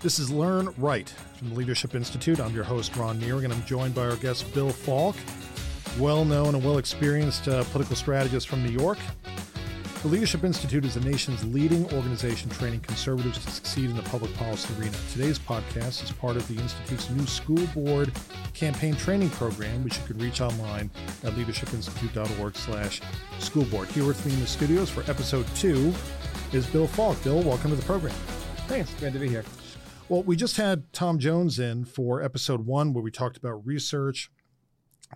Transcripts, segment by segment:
This is Learn Right from the Leadership Institute. I'm your host, Ron Nehring, and I'm joined by our guest, Bill Faulk, well known and well experienced uh, political strategist from New York. The Leadership Institute is the nation's leading organization training conservatives to succeed in the public policy arena. Today's podcast is part of the Institute's new school board campaign training program, which you can reach online at leadershipinstitute.org slash school board. Here with me in the studios for episode two is Bill Faulk. Bill, welcome to the program. Thanks. Glad to be here. Well, we just had Tom Jones in for episode one, where we talked about research,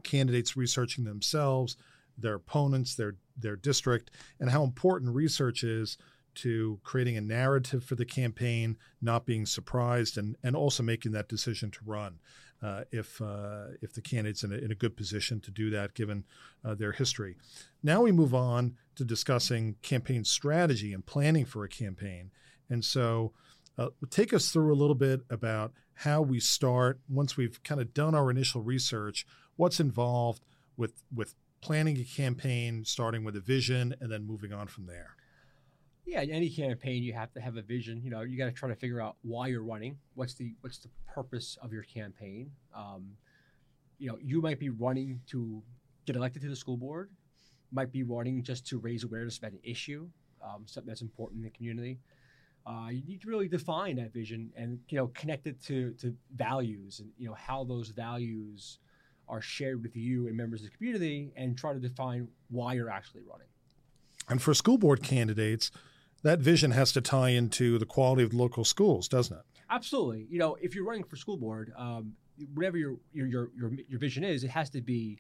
candidates researching themselves, their opponents, their their district, and how important research is to creating a narrative for the campaign, not being surprised, and and also making that decision to run uh, if uh, if the candidate's in a, in a good position to do that, given uh, their history. Now we move on to discussing campaign strategy and planning for a campaign, and so. Uh, take us through a little bit about how we start once we've kind of done our initial research. What's involved with with planning a campaign, starting with a vision, and then moving on from there. Yeah, in any campaign, you have to have a vision. You know, you got to try to figure out why you're running. What's the what's the purpose of your campaign? Um, you know, you might be running to get elected to the school board. Might be running just to raise awareness about an issue, um, something that's important in the community uh, you need to really define that vision and you know connect it to to values and you know how those values are shared with you and members of the community and try to define why you're actually running. And for school board candidates that vision has to tie into the quality of the local schools doesn't it? Absolutely. You know if you're running for school board um, whatever your, your your your your vision is it has to be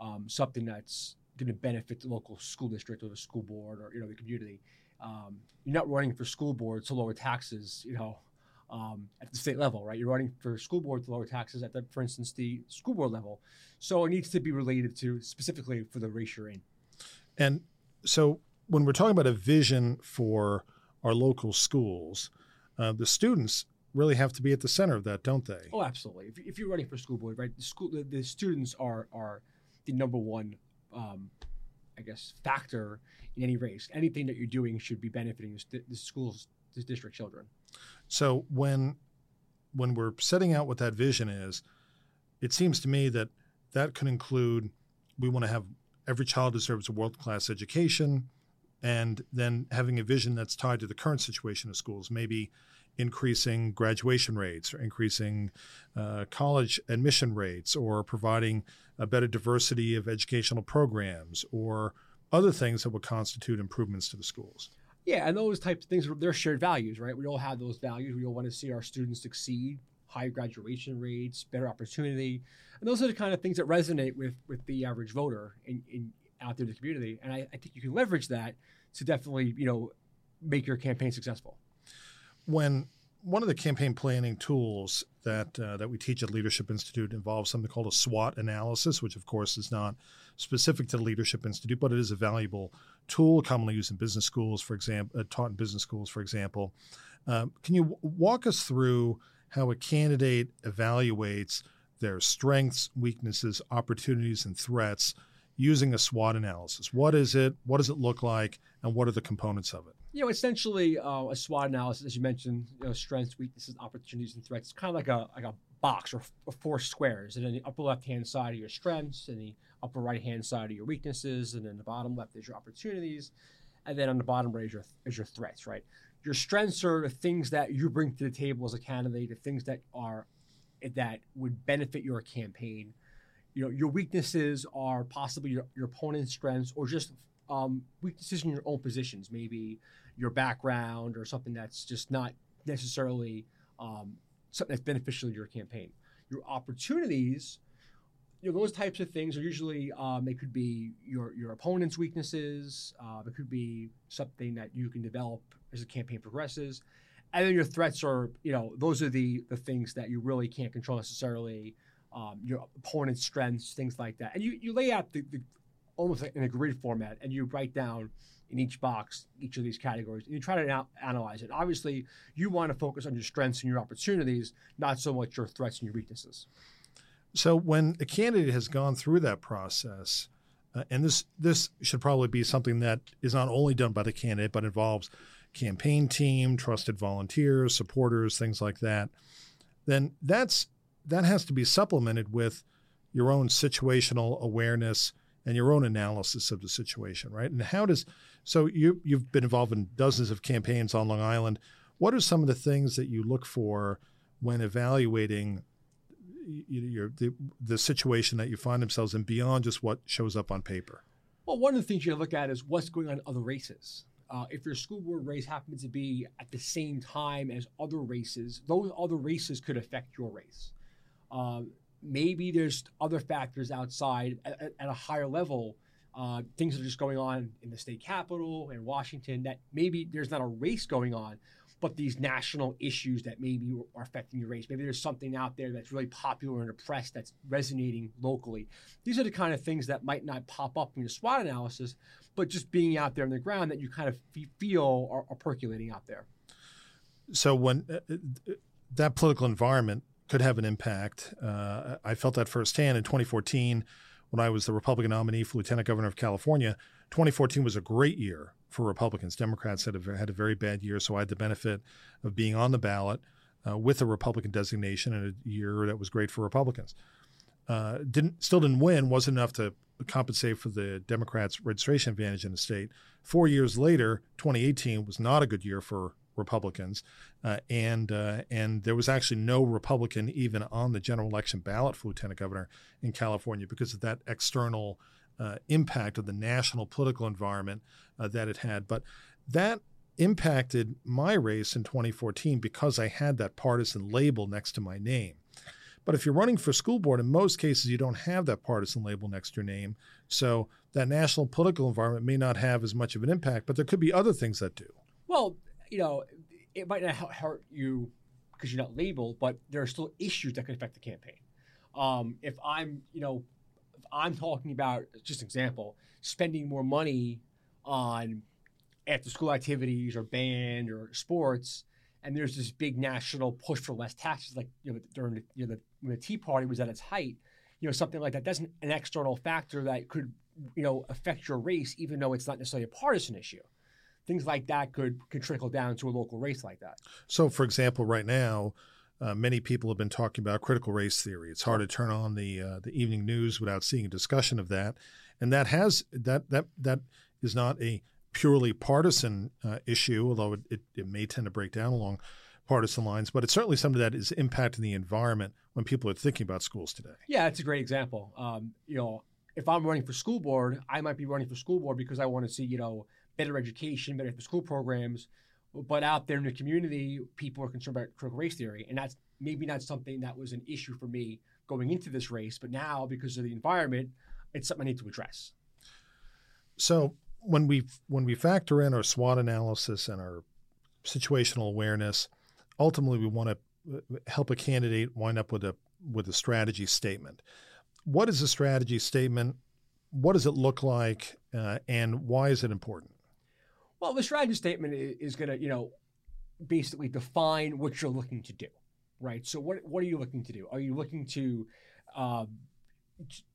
um, something that's going to benefit the local school district or the school board or you know the community um, you're not running for school board to lower taxes, you know, um, at the state level, right? You're running for school board to lower taxes at the, for instance, the school board level. So it needs to be related to specifically for the race you're in. And so when we're talking about a vision for our local schools, uh, the students really have to be at the center of that, don't they? Oh, absolutely. If, if you're running for school board, right, the school, the, the students are are the number one, um, I guess, factor in any race. Anything that you're doing should be benefiting the, schools, the district children. So when when we're setting out what that vision is, it seems to me that that could include we want to have every child deserves a world class education, and then having a vision that's tied to the current situation of schools, maybe increasing graduation rates or increasing uh, college admission rates or providing a better diversity of educational programs or other things that would constitute improvements to the schools. Yeah, and those types of things, they're shared values, right? We all have those values. We all want to see our students succeed, high graduation rates, better opportunity. And those are the kind of things that resonate with with the average voter in, in out there in the community. And I, I think you can leverage that to definitely, you know, make your campaign successful. When one of the campaign planning tools that uh, that we teach at Leadership Institute involves something called a SWOT analysis, which of course is not specific to the Leadership Institute, but it is a valuable tool commonly used in business schools, for example, uh, taught in business schools, for example. Um, can you w- walk us through how a candidate evaluates their strengths, weaknesses, opportunities, and threats using a SWOT analysis? What is it? What does it look like? And what are the components of it? You know, essentially uh, a SWOT analysis, as you mentioned, you know, strengths, weaknesses, opportunities, and threats. It's kind of like a like a box or, or four squares, and then the upper left hand side are your strengths, and the upper right hand side are your weaknesses, and then the bottom left is your opportunities, and then on the bottom right is your is your threats. Right, your strengths are the things that you bring to the table as a candidate, the things that are that would benefit your campaign. You know, your weaknesses are possibly your, your opponent's strengths or just um, weaknesses in your own positions, maybe your background or something that's just not necessarily um, something that's beneficial to your campaign. Your opportunities, you know, those types of things are usually um, it could be your your opponent's weaknesses. Uh, it could be something that you can develop as the campaign progresses, and then your threats are you know those are the the things that you really can't control necessarily. Um, your opponent's strengths, things like that, and you you lay out the, the almost like in a grid format, and you write down in each box each of these categories, and you try to now analyze it. Obviously, you want to focus on your strengths and your opportunities, not so much your threats and your weaknesses. So, when a candidate has gone through that process, Uh, and this this should probably be something that is not only done by the candidate, but involves campaign team, trusted volunteers, supporters, things like that. Then that's that has to be supplemented with your own situational awareness and your own analysis of the situation, right? And how does so you you've been involved in dozens of campaigns on Long Island. What are some of the things that you look for when evaluating your the, the situation that you find themselves in beyond just what shows up on paper? Well, one of the things you look at is what's going on in other races. Uh, if your school board race happens to be at the same time as other races, those other races could affect your race. Um, maybe there's other factors outside at, at a higher level, uh, things that are just going on in the state capitol in Washington that maybe there's not a race going on, but these national issues that maybe are affecting your race. Maybe there's something out there that's really popular in the press that's resonating locally. These are the kind of things that might not pop up in your SWOT analysis, but just being out there on the ground that you kind of feel are, are percolating out there. So when uh, uh, that political environment could have an impact, uh, I felt that firsthand in 2014 when I was the Republican nominee for Lieutenant Governor of California. 2014 was a great year for Republicans. Democrats had a, had a very bad year, so I had the benefit of being on the ballot uh, with a Republican designation in a year that was great for Republicans. Uh, didn't still didn't win, wasn't enough to compensate for the Democrats' registration advantage in the state. Four years later, 2018 was not a good year for Republicans, uh, and uh, and there was actually no Republican even on the general election ballot for lieutenant governor in California because of that external uh, impact of the national political environment uh, that it had. But that impacted my race in 2014 because I had that partisan label next to my name. But if you're running for school board, in most cases, you don't have that partisan label next to your name. So that national political environment may not have as much of an impact, but there could be other things that do. Well, you know, it might not hurt you because you're not labeled, but there are still issues that could affect the campaign. Um, if I'm, you know, I'm talking about just an example, spending more money on after school activities or band or sports, and there's this big national push for less taxes, like you know during the, you know the, when the Tea Party was at its height, you know something like that. That's an, an external factor that could you know affect your race, even though it's not necessarily a partisan issue. Things like that could could trickle down to a local race like that. So, for example, right now, uh, many people have been talking about critical race theory. It's hard to turn on the uh, the evening news without seeing a discussion of that, and that has that that that is not a purely partisan uh, issue, although it, it, it, may tend to break down along partisan lines. But it's certainly something that is impacting the environment when people are thinking about schools today. Yeah, it's a great example. Um, you know, if I'm running for school board, I might be running for school board because I want to see you know better education, better school programs but out there in the community, people are concerned about critical race theory, and that's maybe not something that was an issue for me going into this race. But now, because of the environment, it's something I need to address. So when we when we factor in our SWOT analysis and our situational awareness, ultimately we want to uh, help a candidate wind up with a with a strategy statement. What is a strategy statement? What does it look like, uh, and why is it important? Well, the strategy statement is going to, you know, basically define what you're looking to do, right? So, what what are you looking to do? Are you looking to uh,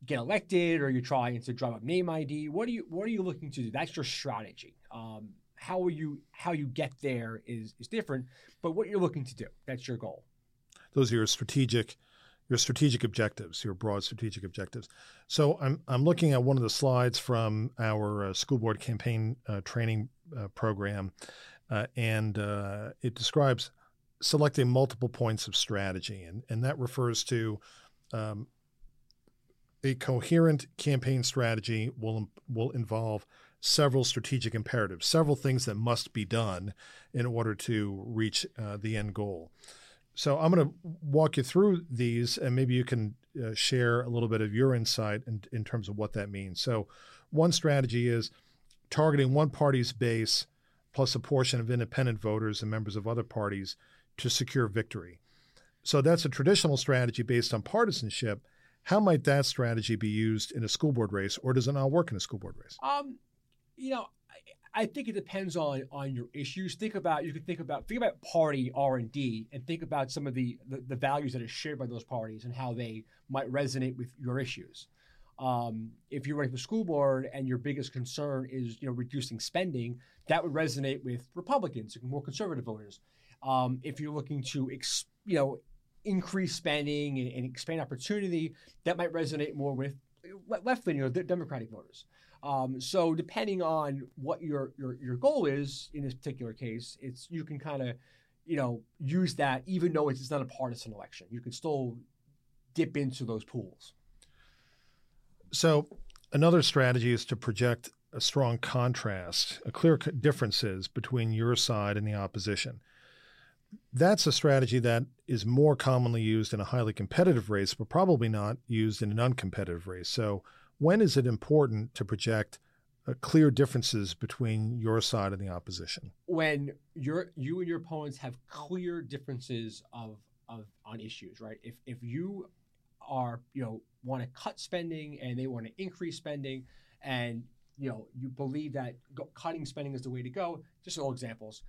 get elected, or are you trying to drive up name ID? What are you What are you looking to do? That's your strategy. Um, how you How you get there is is different, but what you're looking to do, that's your goal. Those are your strategic your strategic objectives, your broad strategic objectives. So I'm I'm looking at one of the slides from our uh, school board campaign uh, training uh, program, uh, and uh, it describes selecting multiple points of strategy, and and that refers to um, a coherent campaign strategy will will involve several strategic imperatives, several things that must be done in order to reach uh, the end goal. So I'm going to walk you through these, and maybe you can uh, share a little bit of your insight in, in terms of what that means. So, one strategy is targeting one party's base plus a portion of independent voters and members of other parties to secure victory. So that's a traditional strategy based on partisanship. How might that strategy be used in a school board race, or does it not work in a school board race? Um, you know, I think it depends on on your issues. Think about you could think about think about party R and D, and think about some of the, the, the values that are shared by those parties and how they might resonate with your issues. Um, if you're running for school board and your biggest concern is you know reducing spending, that would resonate with Republicans, more conservative voters. Um, if you're looking to ex, you know increase spending and, and, expand opportunity, that might resonate more with left leaning or Democratic voters. Um, so depending on what your, your your goal is in this particular case, it's you can kind of you know use that even though it's not a partisan election. You can still dip into those pools. So another strategy is to project a strong contrast, a clear differences between your side and the opposition. That's a strategy that is more commonly used in a highly competitive race, but probably not used in an uncompetitive race. So, when is it important to project uh, clear differences between your side and the opposition? When your you and your opponents have clear differences of, of on issues, right? If if you are you know want to cut spending and they want to increase spending, and you know you believe that cutting spending is the way to go. Just all examples.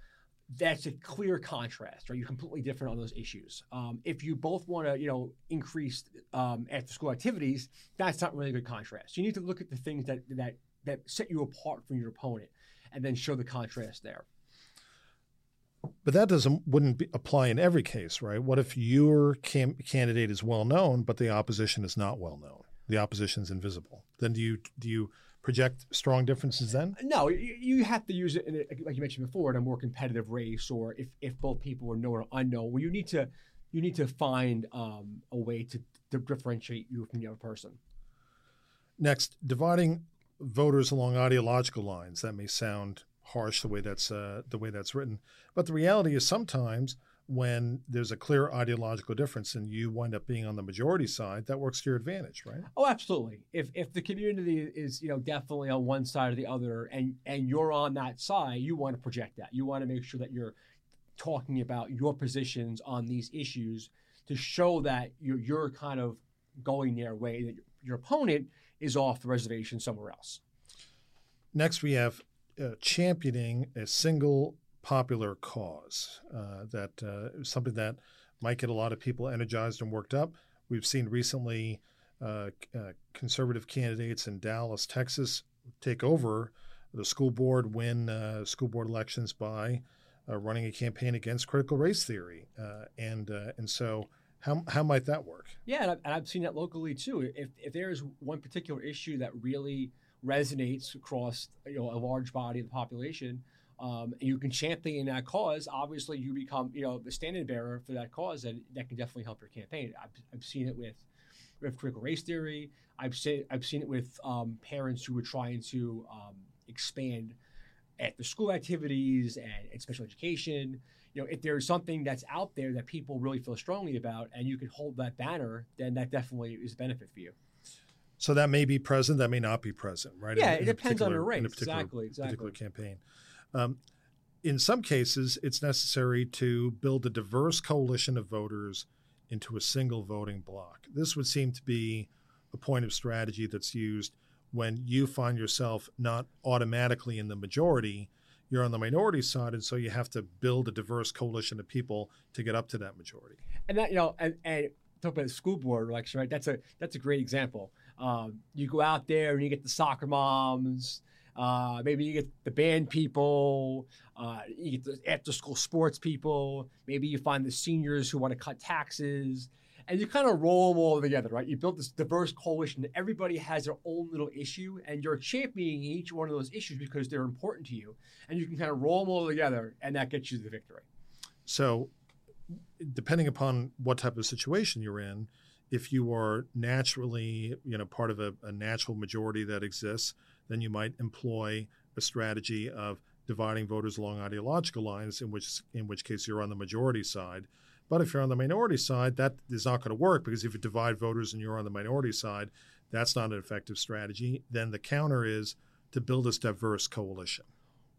That's a clear contrast, right? You're completely different on those issues. Um, if you both want to, you know, increase um, after-school activities, that's not really a good contrast. You need to look at the things that that that set you apart from your opponent, and then show the contrast there. But that doesn't wouldn't be, apply in every case, right? What if your cam- candidate is well known, but the opposition is not well known? The opposition is invisible. Then do you do you project strong differences then? No, you, you have to use it, a, like you mentioned before, in a more competitive race, or if, if both people are known or unknown. Well, you need to you need to find um, a way to, to differentiate you from the other person. Next, dividing voters along ideological lines. That may sound harsh the way that's uh, the way that's written, but the reality is sometimes when there's a clear ideological difference and you wind up being on the majority side, that works to your advantage, right? Oh, absolutely. If if the community is you know definitely on one side or the other, and and you're on that side, you want to project that. You want to make sure that you're talking about your positions on these issues to show that you're you're kind of going their way. That your opponent is off the reservation somewhere else. Next, we have uh, championing a single popular cause. Uh, that uh, something that might get a lot of people energized and worked up. We've seen recently uh, uh, conservative candidates in Dallas, Texas, take over the school board, win uh, school board elections by running a campaign against critical race theory, and and so. How, how might that work? Yeah, and I've, and I've seen that locally too. If, if there is one particular issue that really resonates across you know a large body of the population, um, you can champion that cause, obviously you become, you know, the standard bearer for that cause, and that can definitely help your campaign. I've, I've seen it with with critical race theory. I've seen I've seen it with um, parents who were trying to um, expand the school activities and, and, special education. You know, if there's something that's out there that people really feel strongly about, and you can hold that banner, then that definitely is a benefit for you. So that may be present, that may not be present, right? Yeah, in, in it depends on the race. exactly, exactly. Particular campaign. Um, in some cases, it's necessary to build a diverse coalition of voters into a single voting block. This would seem to be a point of strategy that's used when you find yourself not automatically in the majority, you're on the minority side, and so you have to build a diverse coalition of people to get up to that majority. And that, you know, and, and talk about the school board election, right? That's a that's a great example. Um, you go out there and you get the soccer moms, uh, maybe you get the band people, uh, you get the after school sports people. Maybe you find the seniors who want to cut taxes. And you kind of roll them all together, right? You build this diverse coalition everybody has their own little issue, and you're championing each one of those issues because they're important to you. And you can kind of roll them all together, and that gets you the victory. So, depending upon what type of situation you're in, if you are naturally, you know, part of a, a natural majority that exists, then you might employ a strategy of dividing voters along ideological lines, in which in which case you're on the majority side. But if you're on the minority side, that is not going to work because if you divide voters and you're on the minority side, that's not an effective strategy. Then the counter is to build this diverse coalition.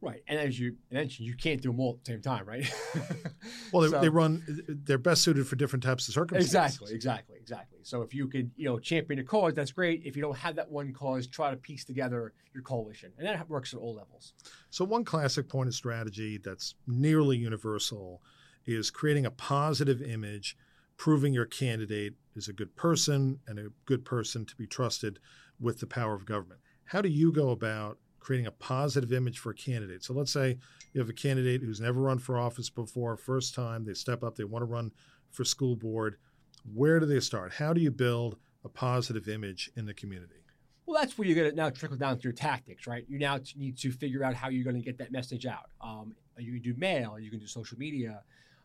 Right, and as you mentioned, you can't do them all at the same time, right? well, they, so, they, run; they're best suited for different types of circumstances. Exactly, exactly, exactly. So if you could, you know, champion a cause, that's great. If you don't have that one cause, try to piece together your coalition, and that works at all levels. So one classic point of strategy that's nearly universal is creating a positive image proving your candidate is a good person and a good person to be trusted with the power of government. How do you go about creating a positive image for a candidate? So let's say you have a candidate who's never run for office before, first time, they step up, they want to run for school board. Where do they start? How do you build a positive image in the community? Well, that's where you're going to now trickle down through tactics, right? You now need to figure out how you're going to get that message out. Um, you can do mail, you can do social media,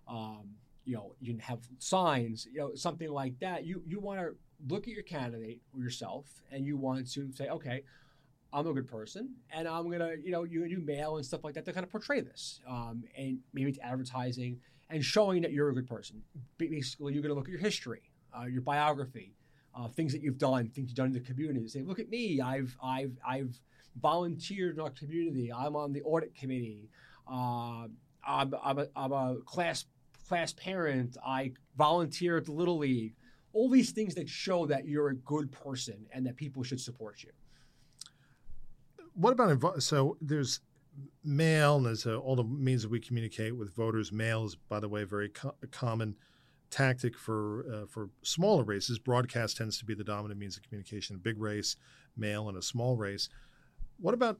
um, you know, you can have signs, you know, something like that. You you want to look at your candidate or yourself, and you want to say, okay, I'm a good person, and I'm gonna, you know, you do mail and stuff like that to kind of portray this, um, and maybe it's advertising and showing that you're a good person. Basically, you're gonna look at your history, uh, your biography, uh, things that you've done, things you've done in the community. Say, look at me, I've, I've, I've volunteered in our community. I'm on the audit committee. Uh, I'm, I'm, a, I'm a class class parent. I volunteer at the Little League. All these things that show that you're a good person and that people should support you. What about so there's mail and there's uh, all the means that we communicate with voters. Mail is, by the way, a very co- common tactic for uh, for smaller races. Broadcast tends to be the dominant means of communication. A big race, mail, and a small race. What about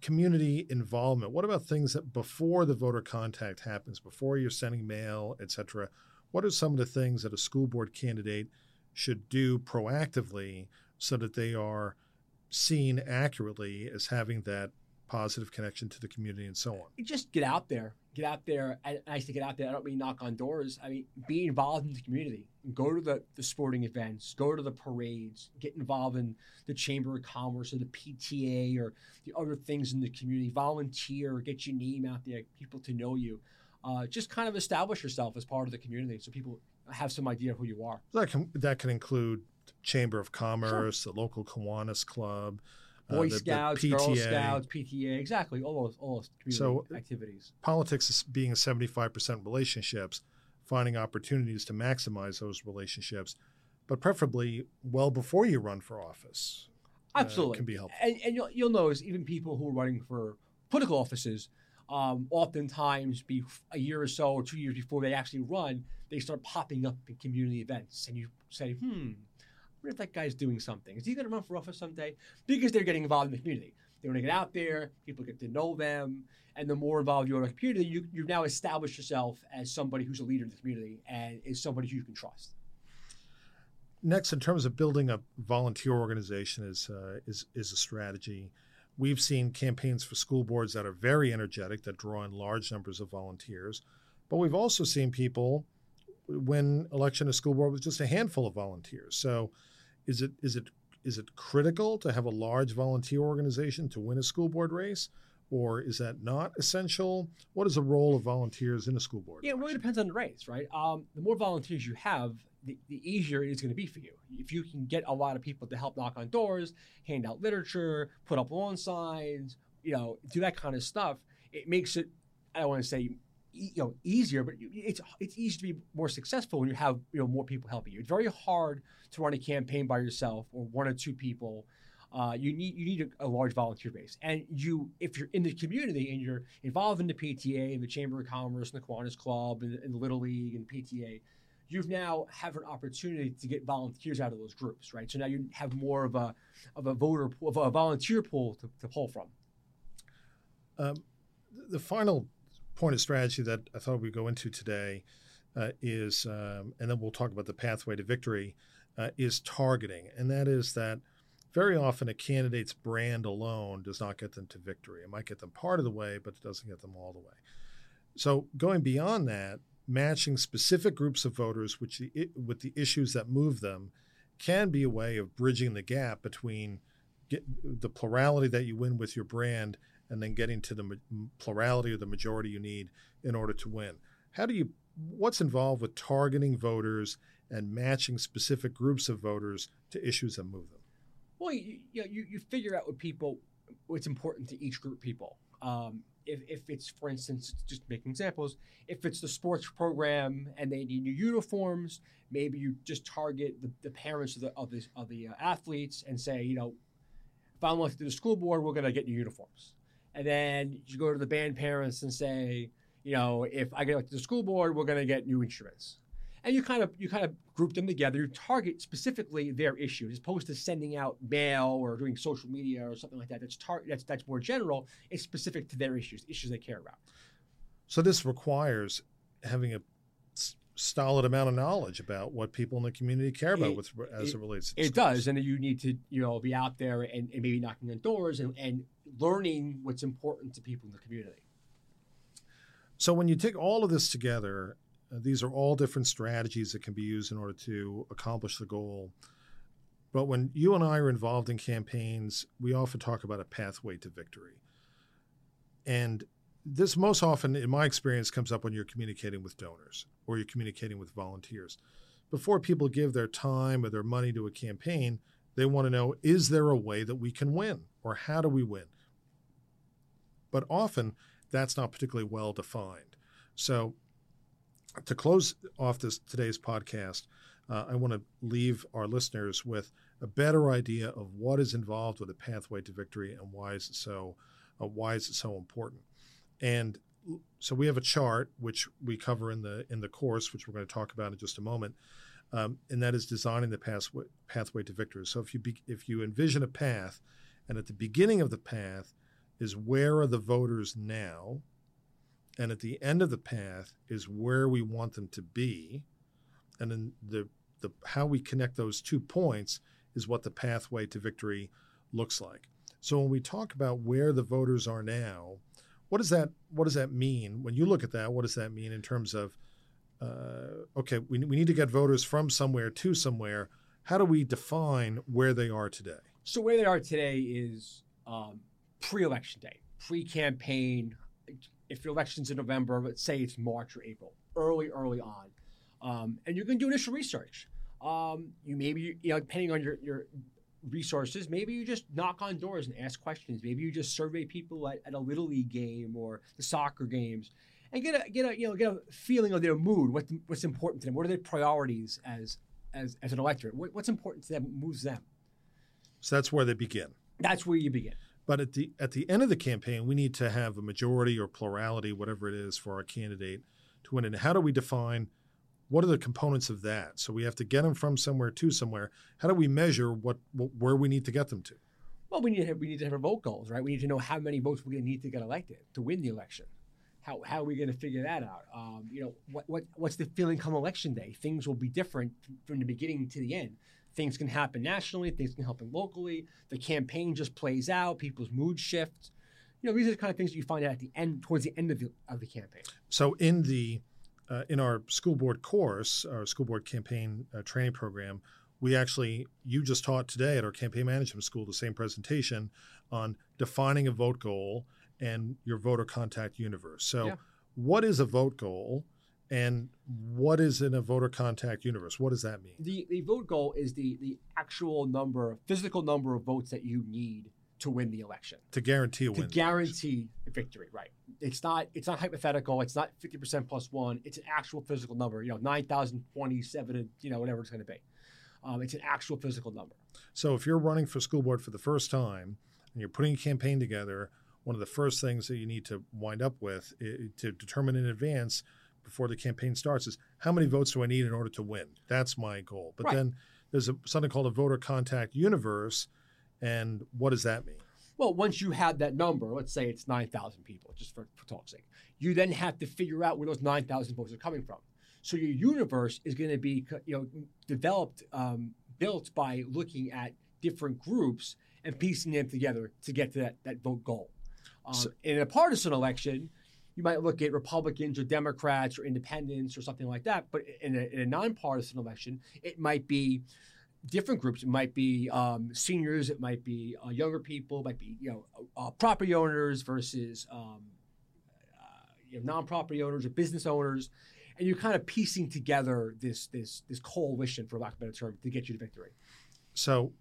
community involvement? What about things that before the voter contact happens, before you're sending mail, etc.? What are some of the things that a school board candidate should do proactively so that they are seen accurately as having that positive connection to the community and so on? Just get out there. Get out there. And I to get out there. I don't mean knock on doors. I mean be involved in the community. Go to the, the sporting events. Go to the parades. Get involved in the Chamber of Commerce or the PTA or the other things in the community. Volunteer. Get your name out there. People to know you. Uh, just kind of establish yourself as part of the community so people have some idea of who you are. That can that can include Chamber of Commerce, sure. the local Kiwanis Club, Boy uh, the, Scouts, the Girl Scouts, PTA, exactly, all those, all those community so activities. Politics is being 75% relationships, finding opportunities to maximize those relationships, but preferably well before you run for office. Uh, Absolutely. Uh, can be helpful. And, and you'll, you'll notice even people who are running for political offices, um, oftentimes be a year or so or two years before they actually run, they start popping up in community events. And you say, hmm, wonder if that guy's doing something. Is he going to run for office someday? Because they're getting involved in the community. They want to get out there, people get to know them, and the more involved you are in the community, you, you've now established yourself as somebody who's a leader in the community and is somebody who you can trust. Next, in terms of building a volunteer organization, is uh, is is a strategy. We've seen campaigns for school boards that are very energetic, that draw in large numbers of volunteers, but we've also seen people win election a school board with just a handful of volunteers. So is it is it is it critical to have a large volunteer organization to win a school board race? Or is that not essential? What is the role of volunteers in a school board? Yeah, it really depends on the race, right? Um, the more volunteers you have, the, the easier it is going to be for you. If you can get a lot of people to help knock on doors, hand out literature, put up lawn signs, you know, do that kind of stuff, it makes it, I don't want to say you know easier, but it's it's easy to be more successful when you have you know more people helping you. It's very hard to run a campaign by yourself or one or two people. Uh, you need you need a, a, large volunteer base, and you if you're in the community and you're involved in the PTA and the Chamber of Commerce and the Kiwanis Club and, and the Little League and PTA, you've now have an opportunity to get volunteers out of those groups, right? So now you have more of a of a voter of a volunteer pool to, to pull from. Um, the final point of strategy that I thought we'd go into today uh, is, um, and then we'll talk about the pathway to victory, uh, is targeting. And that is that very often a candidate's brand alone does not get them to victory. It might get them part of the way, but it doesn't get them all the way. So going beyond that, matching specific groups of voters which the, with the issues that move them can be a way of bridging the gap between the plurality that you win with your brand and then getting to the plurality or the majority you need in order to win. How do you what's involved with targeting voters and matching specific groups of voters to issues that move them? Well, you, you, you, figure out what people what's important to each group of people. Um, if, if it's, for instance, just making examples, if it's the sports program and they need new uniforms, maybe you just target the, the parents of the of the, of the uh, athletes and say, you know, if I'm elected to the school board, we're going to get new uniforms and then you go to the band parents and say, you know, if I get to the school board, we're going to get new instruments. and you kind of you kind of group them together. You target specifically their issues, as opposed to sending out mail or doing social media or something like that. That's tar- that's that's more general. It's specific to their issues, issues they care about. So this requires having a solid amount of knowledge about what people in the community care about It- with, as it, it- relates to It schools. does, and you need to you know be out there and, and maybe knocking on doors and, and learning what's important to people in the community. So when you take all of this together, uh, these are all different strategies that can be used in order to accomplish the goal. But when you and I are involved in campaigns, we often talk about a pathway to victory. And this most often, in my experience, comes up when you're communicating with donors or you're communicating with volunteers. Before people give their time or their money to a campaign, they want to know is there a way that we can win or how do we win? But often that's not particularly well defined. So, to close off this today's podcast, uh, I want to leave our listeners with a better idea of what is involved with a pathway to victory and why is it so uh, why is it so important. And so we have a chart which we cover in the in the course, which we're going to talk about in just a moment, um, and that is designing the pathway pathway to victory. So if you be, if you envision a path, and at the beginning of the path is where are the voters now, and at the end of the path is where we want them to be, and then the the how we connect those two points is what the pathway to victory looks like. So when we talk about where the voters are now, what does that what does that mean? When you look at that, what does that mean in terms of uh, okay, we, we need to get voters from somewhere to somewhere. How do we define where they are today? So where they are today is um, pre-election day, pre-campaign. If your election's in November, let's say it's March or April, early, early on, um, and you're going to do initial research. Um, you maybe you know depending on your your resources, maybe you just knock on doors and ask questions. Maybe you just survey people at, at a little league game or the soccer games, and get a get a you know get a feeling of their mood. What what's important to them? What are their priorities as as as an electorate? What, what's important to them? Moves them? So that's where they begin. That's where you begin. But at the at the end of the campaign, we need to have a majority or plurality, whatever it is, for our candidate to win. And how do we define what are the components of that? So we have to get them from somewhere to somewhere. How do we measure what, what where we need to get them to? Well, we need to have, we need to have our vote goals, right? We need to know how many votes we're going to need to get elected to win the election. How, how are we going to figure that out? Um, you know, what, what what's the feeling come election day? Things will be different from the beginning to the end. Things can happen nationally. Things can happen locally. The campaign just plays out. People's mood shift. You know, these are the kind of things that you find out at the end, towards the end of the of the campaign. So in the uh, in our school board course, our school board campaign uh, training program, we actually you just taught today at our campaign management school the same presentation on defining a vote goal and your voter contact universe. So, Yeah. what is a vote goal, and what is in a voter contact universe? What does that mean? The the vote goal is the the actual number, physical number of votes that you need to win the election. To guarantee a win. to guarantee victory. Right. It's not. It's not hypothetical. It's not fifty percent plus one. It's an actual physical number. You know, nine thousand twenty-seven. You know, whatever it's going to be. Um, it's an actual physical number. So if you're running for school board for the first time and you're putting a campaign together, one of the first things that you need to wind up with i- to determine in advance before the campaign starts is how many votes do I need in order to win? That's my goal. But Right. then there's a, something called a voter contact universe, and what does that mean? Well, once you have that number, let's say it's nine thousand people, just for, for talk's sake, you then have to figure out where those nine thousand votes are coming from. So your universe is going to be, you know, developed, um, built by looking at different groups and piecing them together to get to that, that vote goal. Um, So- in a partisan election, you might look at Republicans or Democrats or Independents or something like that. But in a, in a nonpartisan election, it might be different groups. It might be um, seniors. It might be uh, younger people. It might be you know uh, property owners versus um, uh, you know, non-property owners or business owners, and you're kind of piecing together this this this coalition, for lack of a better term, to get you to victory. So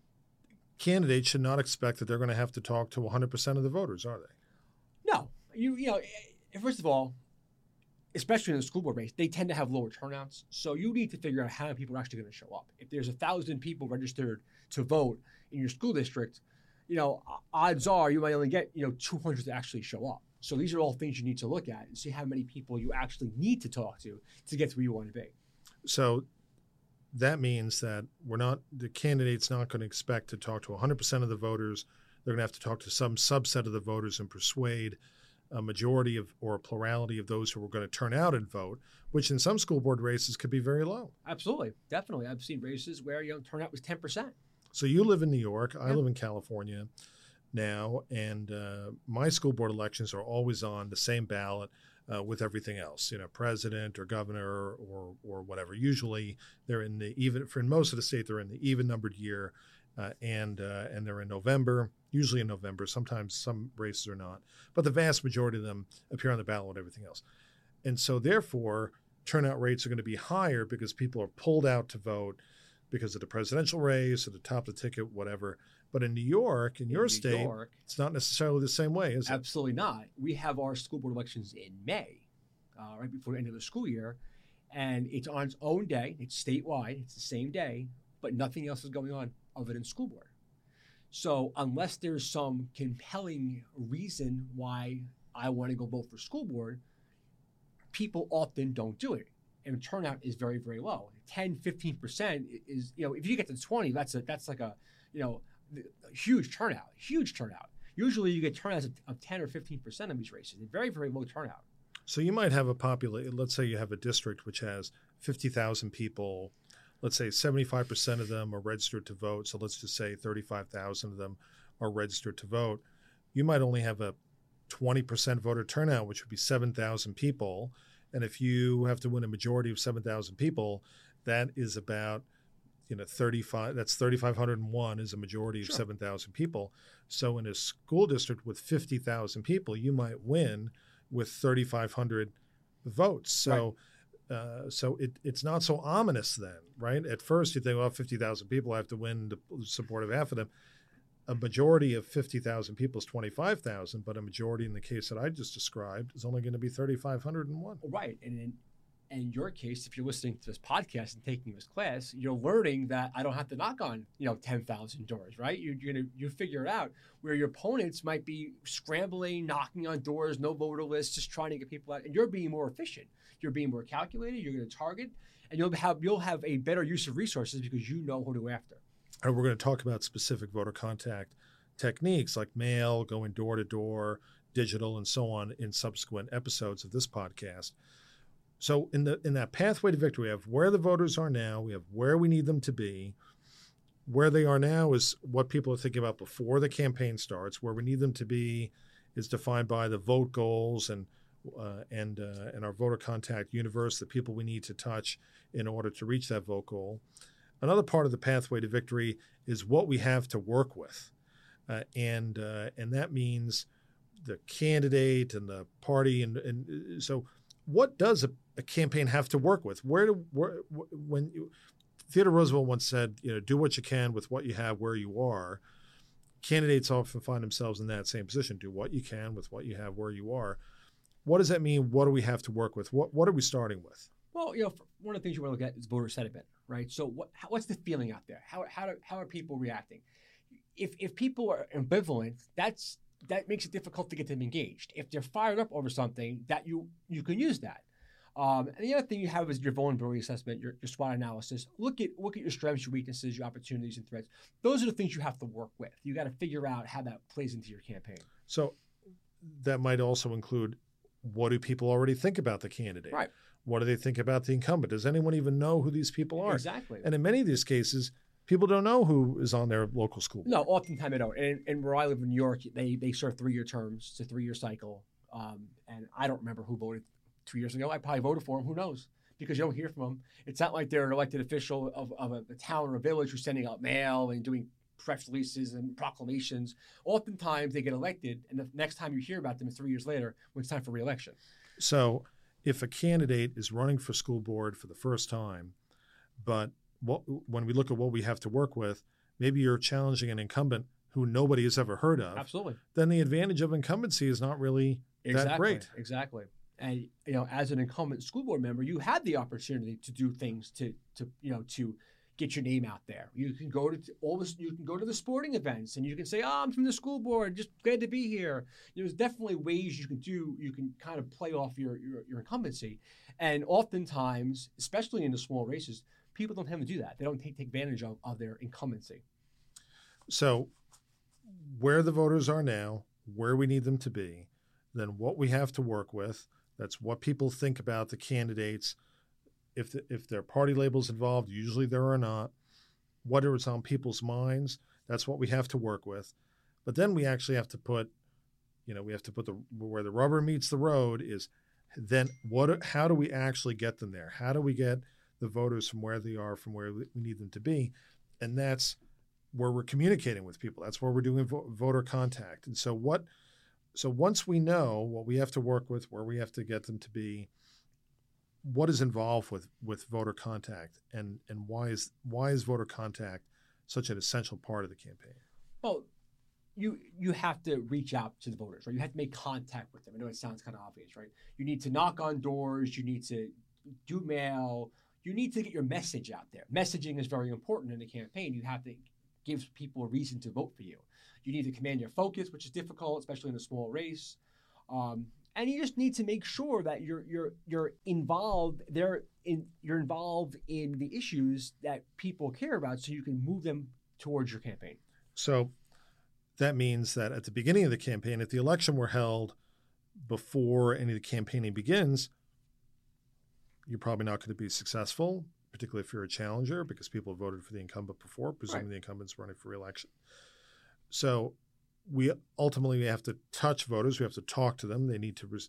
candidates should not expect that they're going to have to talk to 100% of the voters, are they? No, you you know, first of all, especially in the school board race, they tend to have lower turnouts. So you need to figure out how many people are actually going to show up. If there's a thousand people registered to vote in your school district, you know, odds are you might only get you know 200 to actually show up. So these are all things you need to look at and see how many people you actually need to talk to to get to where you want to be. So that means that we're not the candidate's not going to expect to talk to 100% of the voters. They're going to have to talk to some subset of the voters and persuade a majority of or a plurality of those who were going to turn out and vote, which in some school board races could be very low. Absolutely, definitely. I've seen races where you know turnout was ten percent. So you live in New York. I live in California now, and uh, my school board elections are always on the same ballot uh, with everything else. You know, president or governor or or whatever. Usually they're in the even for in most of the state they're in the even numbered year, uh, and uh, and they're in November. Usually in November. Sometimes some races are not, but the vast majority of them appear on the ballot and everything else. And so therefore, turnout rates are going to be higher because people are pulled out to vote because of the presidential race or the top of the ticket, whatever. But in New York, in, your New state, York, it's not necessarily the same way, is it? absolutely not. We have our school board elections in May, uh, right before the end of the school year, and it's on its own day. It's statewide. It's the same day, but nothing else is going on other in school board. So unless there's some compelling reason why I want to go vote for school board, people often don't do it. And turnout is very, very low. 10, 15% is, you know, if you get to 20, that's a, that's like a, you know, huge turnout, huge turnout. Usually you get turnouts of, of 10 or 15% of these races. Very, very low turnout. So you might have a population, let's say you have a district which has 50,000 people. Let's say 75% of them are registered to vote. So let's just say 35,000 of them are registered to vote. You might only have a 20% voter turnout, which would be 7,000 people. And if you have to win a majority of 7,000 people, that is about you know 35 that's 3501 is a majority of Sure. 7,000 people. So in a school district with 50,000 people, you might win with 3,500 votes. So, uh, so it, it's not so ominous then, right? At first, you think, well, 50,000 people, I have to win the support of half of them. A majority of 50,000 people is 25,000, but a majority in the case that I just described is only going to be 3,501. Right. And in, in your case, if you're listening to this podcast and taking this class, you're learning that I don't have to knock on, you know, 10,000 doors, right? You're, you're going to, you figure it out where your opponents might be scrambling, knocking on doors, no voter lists, just trying to get people out. And you're being more efficient. You're being more calculated. You're going to target and you'll have, you'll have a better use of resources because you know who to after. And we're going to talk about specific voter contact techniques like mail, going door to door, digital, and so on in subsequent episodes of this podcast. So in the in that pathway to victory, we have where the voters are now, we have where we need them to be. Where they are now is what people are thinking about before the campaign starts. Where we need them to be is defined by the vote goals and uh, and uh, and our voter contact universe, the people we need to touch in order to reach that vote goal. Another part of the pathway to victory is what we have to work with, uh, and uh, and that means the candidate and the party, and and so what does a, a campaign have to work with? Where do where, when you, Theodore Roosevelt once said, you know, do what you can with what you have where you are. Candidates often find themselves in that same position. Do what you can with what you have where you are. What does that mean? What do we have to work with? What what are we starting with? Well, you know, one of the things you want to look at is voter sentiment, right? So, what, how, what's the feeling out there? How, how, do, how are people reacting? If, if people are ambivalent, that's that makes it difficult to get them engaged. If they're fired up over something, that you you can use that. Um, and the other thing you have is your vulnerability assessment, your, your SWOT analysis. Look at look at your strengths, your weaknesses, your opportunities, and threats. Those are the things you have to work with. You got to figure out how that plays into your campaign. So that might also include what do people already think about the candidate? Right. What do they think about the incumbent? Does anyone even know who these people are? Exactly. And in many of these cases, people don't know who is on their local school. Board. No, oftentimes they don't. And, and where I live in New York, they they serve three year terms. It's a three year cycle. Um, and I don't remember who voted two years ago. I probably voted for them. Who knows? Because you don't hear from them. It's not like they're an elected official of, of a, a town or a village who's sending out mail and doing press releases and proclamations. Oftentimes they get elected, and the next time you hear about them is three years later when it's time for reelection. So if a candidate is running for school board for the first time, but what, when we look at what we have to work with, maybe you're challenging an incumbent who nobody has ever heard of, Absolutely. then the advantage of incumbency is not really Exactly. great. Exactly. And you know, as an incumbent school board member, you had the opportunity to do things to to you know to get your name out there. You can go to all this. You can go to the sporting events, and you can say, "Oh, I'm from the school board. Just glad to be here." There's definitely ways you can do. You can kind of play off your your, your incumbency, and oftentimes, especially in the small races, people don't have to do that. They don't take, take advantage of, of their incumbency. So, where the voters are now, where we need them to be, then what we have to work with. That's what people think about the candidates if the, if there are party labels involved, usually there are not. Whatever is on people's minds, that's what we have to work with. But then we actually have to put, you know, we have to put the where the rubber meets the road is then what how do we actually get them there? How do we get the voters from where they are from where we need them to be? And that's where we're communicating with people. That's where we're doing vo- voter contact. And so what so once we know what we have to work with, where we have to get them to be, what is involved with with voter contact and and why is why is voter contact such an essential part of the campaign? Well, you you have to reach out to the voters, right? You have to make contact with them. I know it sounds kind of obvious, right? You need to knock on doors. You need to do mail. You need to get your message out there. Messaging is very important in a campaign. You have to give people a reason to vote for you. You need to command your focus, which is difficult, especially in a small race. Um, and you just need to make sure that you're you're you're involved there in you're involved in the issues that people care about so you can move them towards your campaign so that means that at the beginning of the campaign if the election were held before any of the campaigning begins you're probably not going to be successful particularly if you're a challenger because people voted for the incumbent before presumably right. the incumbent's running for reelection so we ultimately we have to touch voters. We have to talk to them. They need to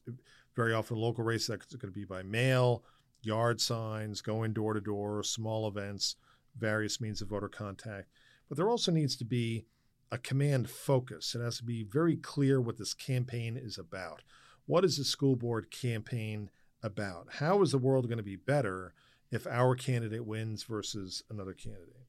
very often local races that's going to be by mail, yard signs, going door to door, small events, various means of voter contact. But there also needs to be a command focus. It has to be very clear what this campaign is about. What is the school board campaign about? How is the world going to be better if our candidate wins versus another candidate?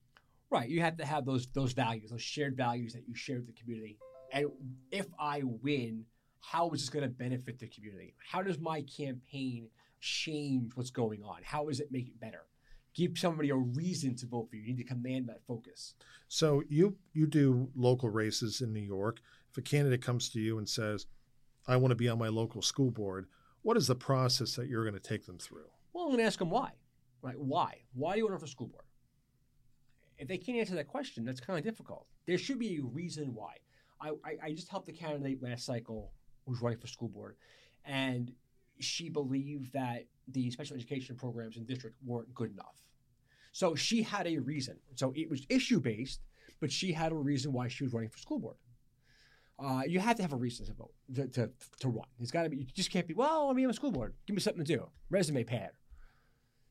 Right. You have to have those those values, those shared values that you share with the community and if I win, how is this going to benefit the community? How does my campaign change what's going on? How does it make it better? Give somebody a reason to vote for you. You need to command that focus. So you you do local races in New York. If a candidate comes to you and says, "I want to be on my local school board," what is the process that you're going to take them through? Well, I'm going to ask them why. Right? Why? Why do you want to run for school board? If they can't answer that question, that's kind of difficult. There should be a reason why. I, I just helped a candidate last cycle who's running for school board, and she believed that the special education programs in district weren't good enough. So she had a reason. So it was issue based, but she had a reason why she was running for school board. Uh, you have to have a reason to vote to, to, to run. It's got to be. You just can't be. Well, I mean, I'm a school board. Give me something to do. Resume pad.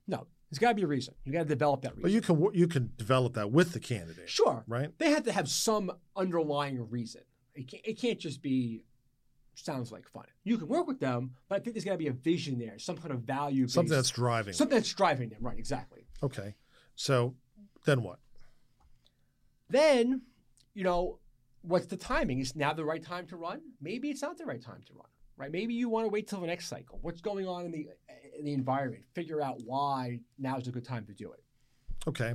No, there's got to be a reason. You got to develop that reason. But you can you can develop that with the candidate. Sure. Right. They have to have some underlying reason. It can't, it can't just be sounds like fun. You can work with them, but I think there's got to be a vision there, some kind of value. Something that's driving. Something that's driving them. Right. Exactly. Okay. So then what? Then, you know, what's the timing? Is now the right time to run? Maybe it's not the right time to run. Right? Maybe you want to wait till the next cycle. What's going on in the in the environment? Figure out why now is a good time to do it. Okay.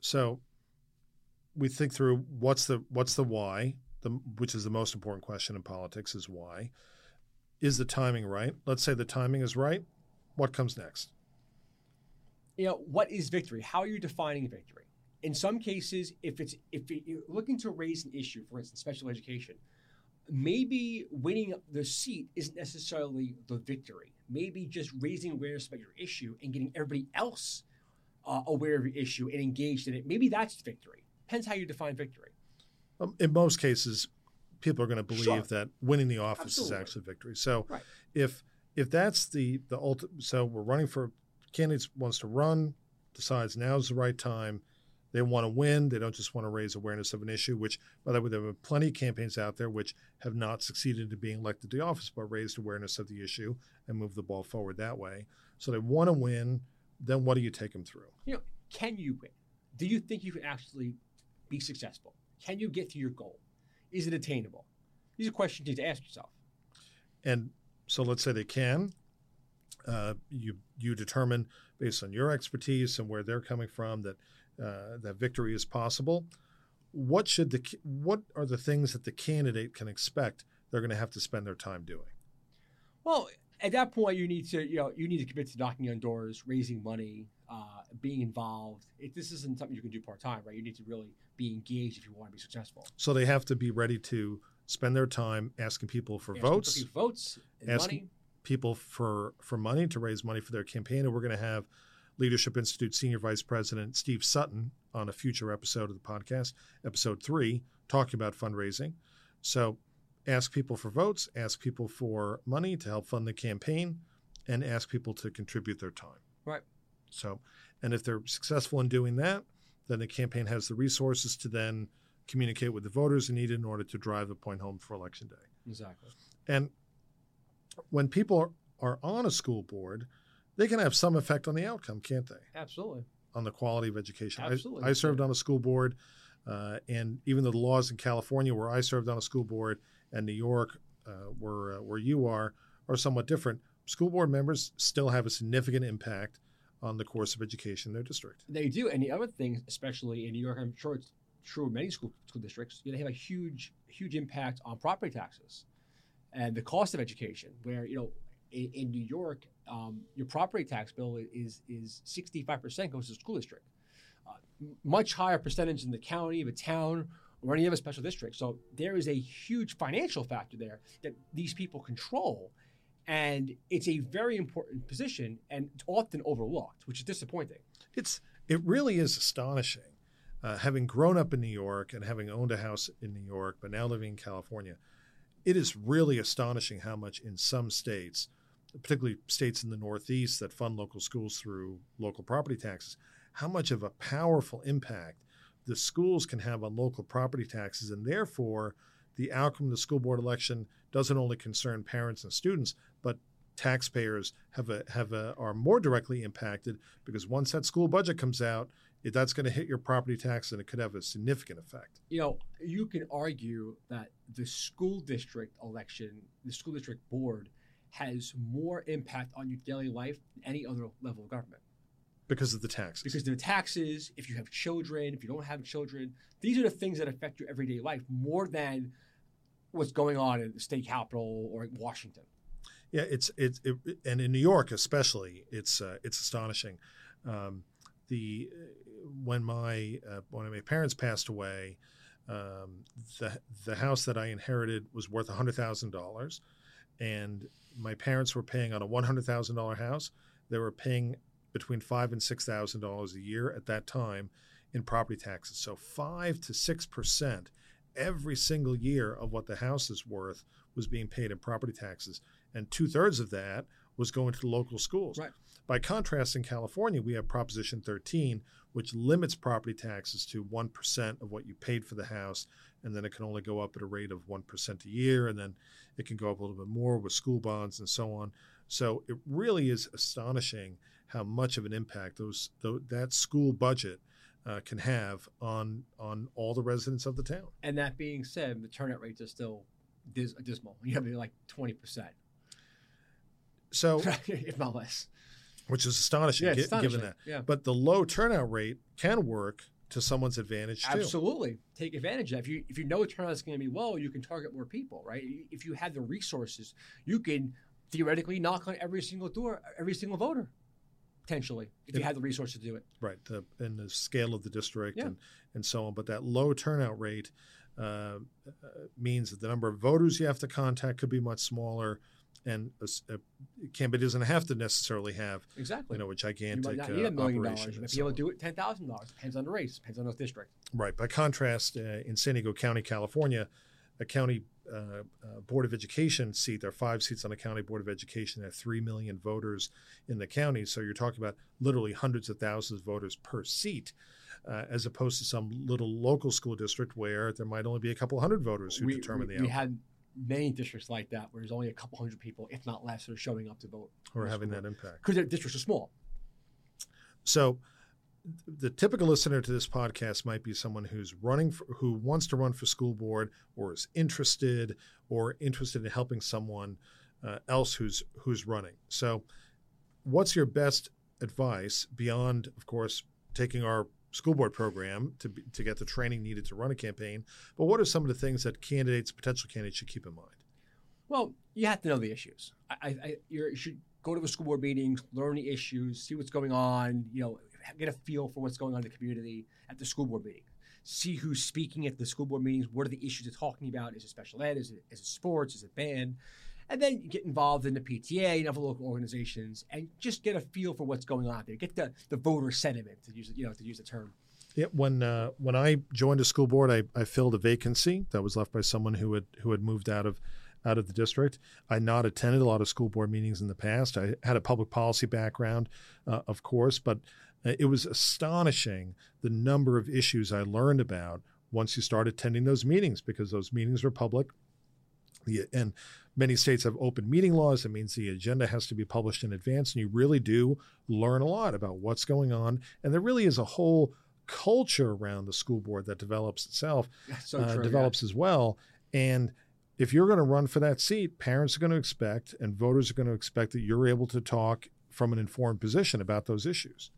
So we think through what's the what's the why, the, which is the most important question in politics, is why. Is the timing right? Let's say the timing is right. What comes next? You know, what is victory? How are you defining victory? In some cases, if it's if you're looking to raise an issue, for instance, special education, maybe winning the seat isn't necessarily the victory. Maybe just raising awareness about your issue and getting everybody else uh, aware of your issue and engaged in it. Maybe that's victory. Depends how you define victory. Um, in most cases, people are going to believe sure. that winning the office Absolutely. is actually victory. So right. if if that's the the ultimate, so we're running for candidates wants to run, decides now's the right time. They want to win. They don't just want to raise awareness of an issue, which, by the way, there are plenty of campaigns out there which have not succeeded in being elected to the office, but raised awareness of the issue and moved the ball forward that way. So they want to win. Then what do you take them through? You know, can you win? Do you think you can actually be successful? Can you get to your goal? Is it attainable? These are questions you need to ask yourself. And so let's say they can. Uh, you you determine based on your expertise and where they're coming from that uh, that victory is possible. What should the what are the things that the candidate can expect they're going to have to spend their time doing? Well, at that point, you need to you know you need to commit to knocking on doors, raising money, uh, being involved. It, this isn't something you can do part time, right? You need to really be engaged if you want to be successful. So they have to be ready to spend their time asking people for Asking votes, votes, Asking- money. people for for money to raise money for their campaign. And we're going to have Leadership Institute Senior Vice President Steve Sutton on a future episode of the podcast, episode three, talking about fundraising. So ask people for votes, ask people for money to help fund the campaign, and ask people to contribute their time. Right. So, and if they're successful in doing that, then the campaign has the resources to then communicate with the voters needed in order to drive the point home for election day. Exactly. And when people are, are on a school board, they can have some effect on the outcome, can't they? Absolutely. On the quality of education. I- Absolutely. I, served on a school board, uh, and even though the laws in California, where I served on a school board, and New York, uh, where uh, where you are, are somewhat different, school board members still have a significant impact on the course of education in their district. They do. And the other thing, especially in New York, I'm sure it's true in many school school districts, they have a huge, huge impact on property taxes and the cost of education. Where you know, in, in New York, um, your property tax bill is is 65 percent goes to the school district, uh, much higher percentage in the county, the town, or any other special district. So there is a huge financial factor there that these people control. And it's a very important position and often overlooked, which is disappointing. It's it really is astonishing, uh, having grown up in New York and having owned a house in New York, but now living in California. It is really astonishing how much in some states, particularly states in the Northeast that fund local schools through local property taxes, how much of a powerful impact the schools can have on local property taxes, and therefore the outcome of the school board election doesn't only concern parents and students, but taxpayers have a have a are more directly impacted because once that school budget comes out, it, that's going to hit your property tax and it could have a significant effect. you know, you can argue that the school district election, the school district board, has more impact on your daily life than any other level of government. Because of the taxes. Because the taxes, if you have children, if you don't have children, these are the things that affect your everyday life more than what's going on in the state capitol or in Washington. Yeah, it's it's it, and in New York especially, it's uh, it's astonishing. Um, the when my uh, when my parents passed away, um, the the house that I inherited was worth hundred thousand dollars, and my parents were paying on a one hundred thousand dollar house. They were paying between five and six thousand dollars a year at that time in property taxes. So five to six percent every single year of what the house is worth was being paid in property taxes and two thirds of that was going to the local schools. Right. By contrast, in California, we have Proposition 13, which limits property taxes to 1% of what you paid for the house, and then it can only go up at a rate of 1% a year, and then it can go up a little bit more with school bonds and so on. So it really is astonishing how much of an impact those, tho- that school budget uh, can have on on all the residents of the town. And that being said, the turnout rates are still dis- dismal. You have like 20%, So, if not less. which is astonishing, Yeah, it's given that. Yeah. But the low turnout rate can work to someone's advantage too. Absolutely, take advantage of. That. If you if you know a turnout is going to be low, you can target more people, right? If you have the resources, you can theoretically knock on every single door, every single voter, potentially, if you have the resources to do it. Right, the, and the scale of the district Yeah. and, and so on. But that low turnout rate uh, uh, means that the number of voters you have to contact could be much smaller, and a, a candidate doesn't have to necessarily have Exactly. you know a you gigantic might not uh, need a million operation. dollars. You and might be able to do it ten thousand dollars. Depends on the race. Depends on the district. Right. By contrast, uh, in San Diego County, California, a county uh, uh, board of education seat, there are five seats on the county board of education. There are three million voters in the county, so you're talking about literally hundreds of thousands of voters per seat, uh, as opposed to some little local school district where there might only be a couple hundred voters who we, determine we, the we outcome had many districts like that where there's only a couple hundred people, if not less, that are showing up to vote or having that impact. because their districts are small. So the typical listener to this podcast might be someone who's running for, who wants to run for school board or is interested or interested in helping someone uh, else who's who's running. So what's your best advice beyond of course taking our school board program to be, to get the training needed to run a campaign. But what are some of the things that candidates, potential candidates, should keep in mind? Well, you have to know the issues. I, I, you should go to the school board meetings, learn the issues, see what's going on. You know, get a feel for what's going on in the community at the school board meeting. See who's speaking at the school board meetings. What are the issues they're talking about? Is it special ed? Is it, is it sports? Is it band? And then get involved in the PTA and other local organizations, and just get a feel for what's going on out there. Get the, the voter sentiment to use you know to use the term. Yeah, when uh, when I joined a school board, I, I filled a vacancy that was left by someone who had who had moved out of out of the district. I not attended a lot of school board meetings in the past. I had a public policy background, uh, of course, but uh, it was astonishing the number of issues I learned about once you start attending those meetings because those meetings are public. The, and many states have open meeting laws. That means the agenda has to be published in advance, and you really do learn a lot about what's going on. And there really is a whole culture around the school board that develops itself, So uh, true, develops as well. And if you're going to run for that seat, parents are going to expect and voters are going to expect that you're able to talk from an informed position about those issues.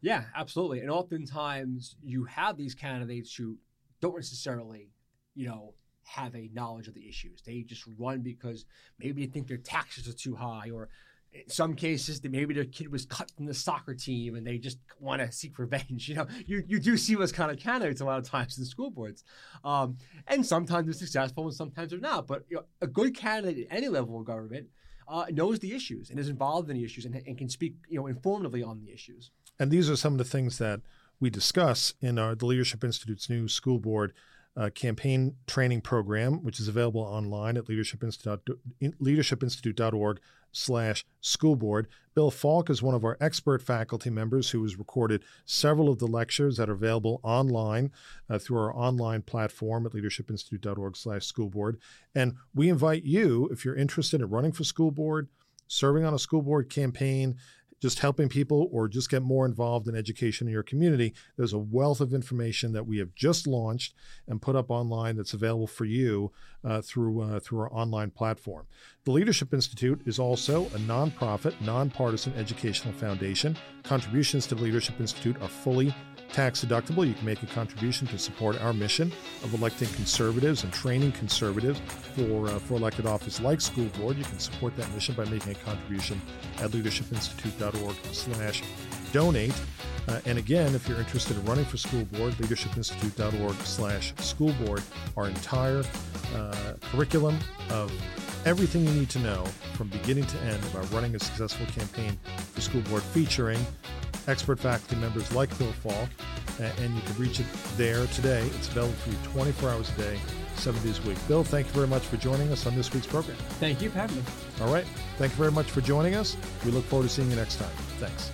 Yeah, absolutely. And oftentimes you have these candidates who don't necessarily, you know, have a knowledge of the issues. They just run because maybe they think their taxes are too high, or in some cases, maybe their kid was cut from the soccer team and they just want to seek revenge. You know, you, you do see those kind of candidates a lot of times in school boards, um, and sometimes they're successful and sometimes they're not. But you know, a good candidate at any level of government uh, knows the issues and is involved in the issues and, and can speak, you know, informatively on the issues. And these are some of the things that we discuss in our the Leadership Institute's new school board uh, campaign training program, which is available online at leadershipinstitute.org slash school board. Bill Faulk is one of our expert faculty members who has recorded several of the lectures that are available online uh, through our online platform at leadershipinstitute.org slash school board. And we invite you, if you're interested in running for school board, serving on a school board campaign, just helping people or just get more involved in education in your community, there's a wealth of information that we have just launched and put up online that's available for you uh, through uh, through our online platform. The Leadership Institute is also a nonprofit, nonpartisan educational foundation. Contributions to the Leadership Institute are fully tax deductible. You can make a contribution to support our mission of electing conservatives and training conservatives for uh, for elected office like school board. You can support that mission by making a contribution at leadershipinstitute.org/slash donate. Uh, and again, if you're interested in running for school board, leadershipinstitute.org/slash school board. Our entire uh, curriculum of everything you need to know from beginning to end about running a successful campaign for school board, featuring expert faculty members like Bill Faulk, and you can reach it there today. It's available for you 24 hours a day, seven days a week. Bill, thank you very much for joining us on this week's program. Thank you for having me. All right. Thank you very much for joining us. We look forward to seeing you next time. Thanks.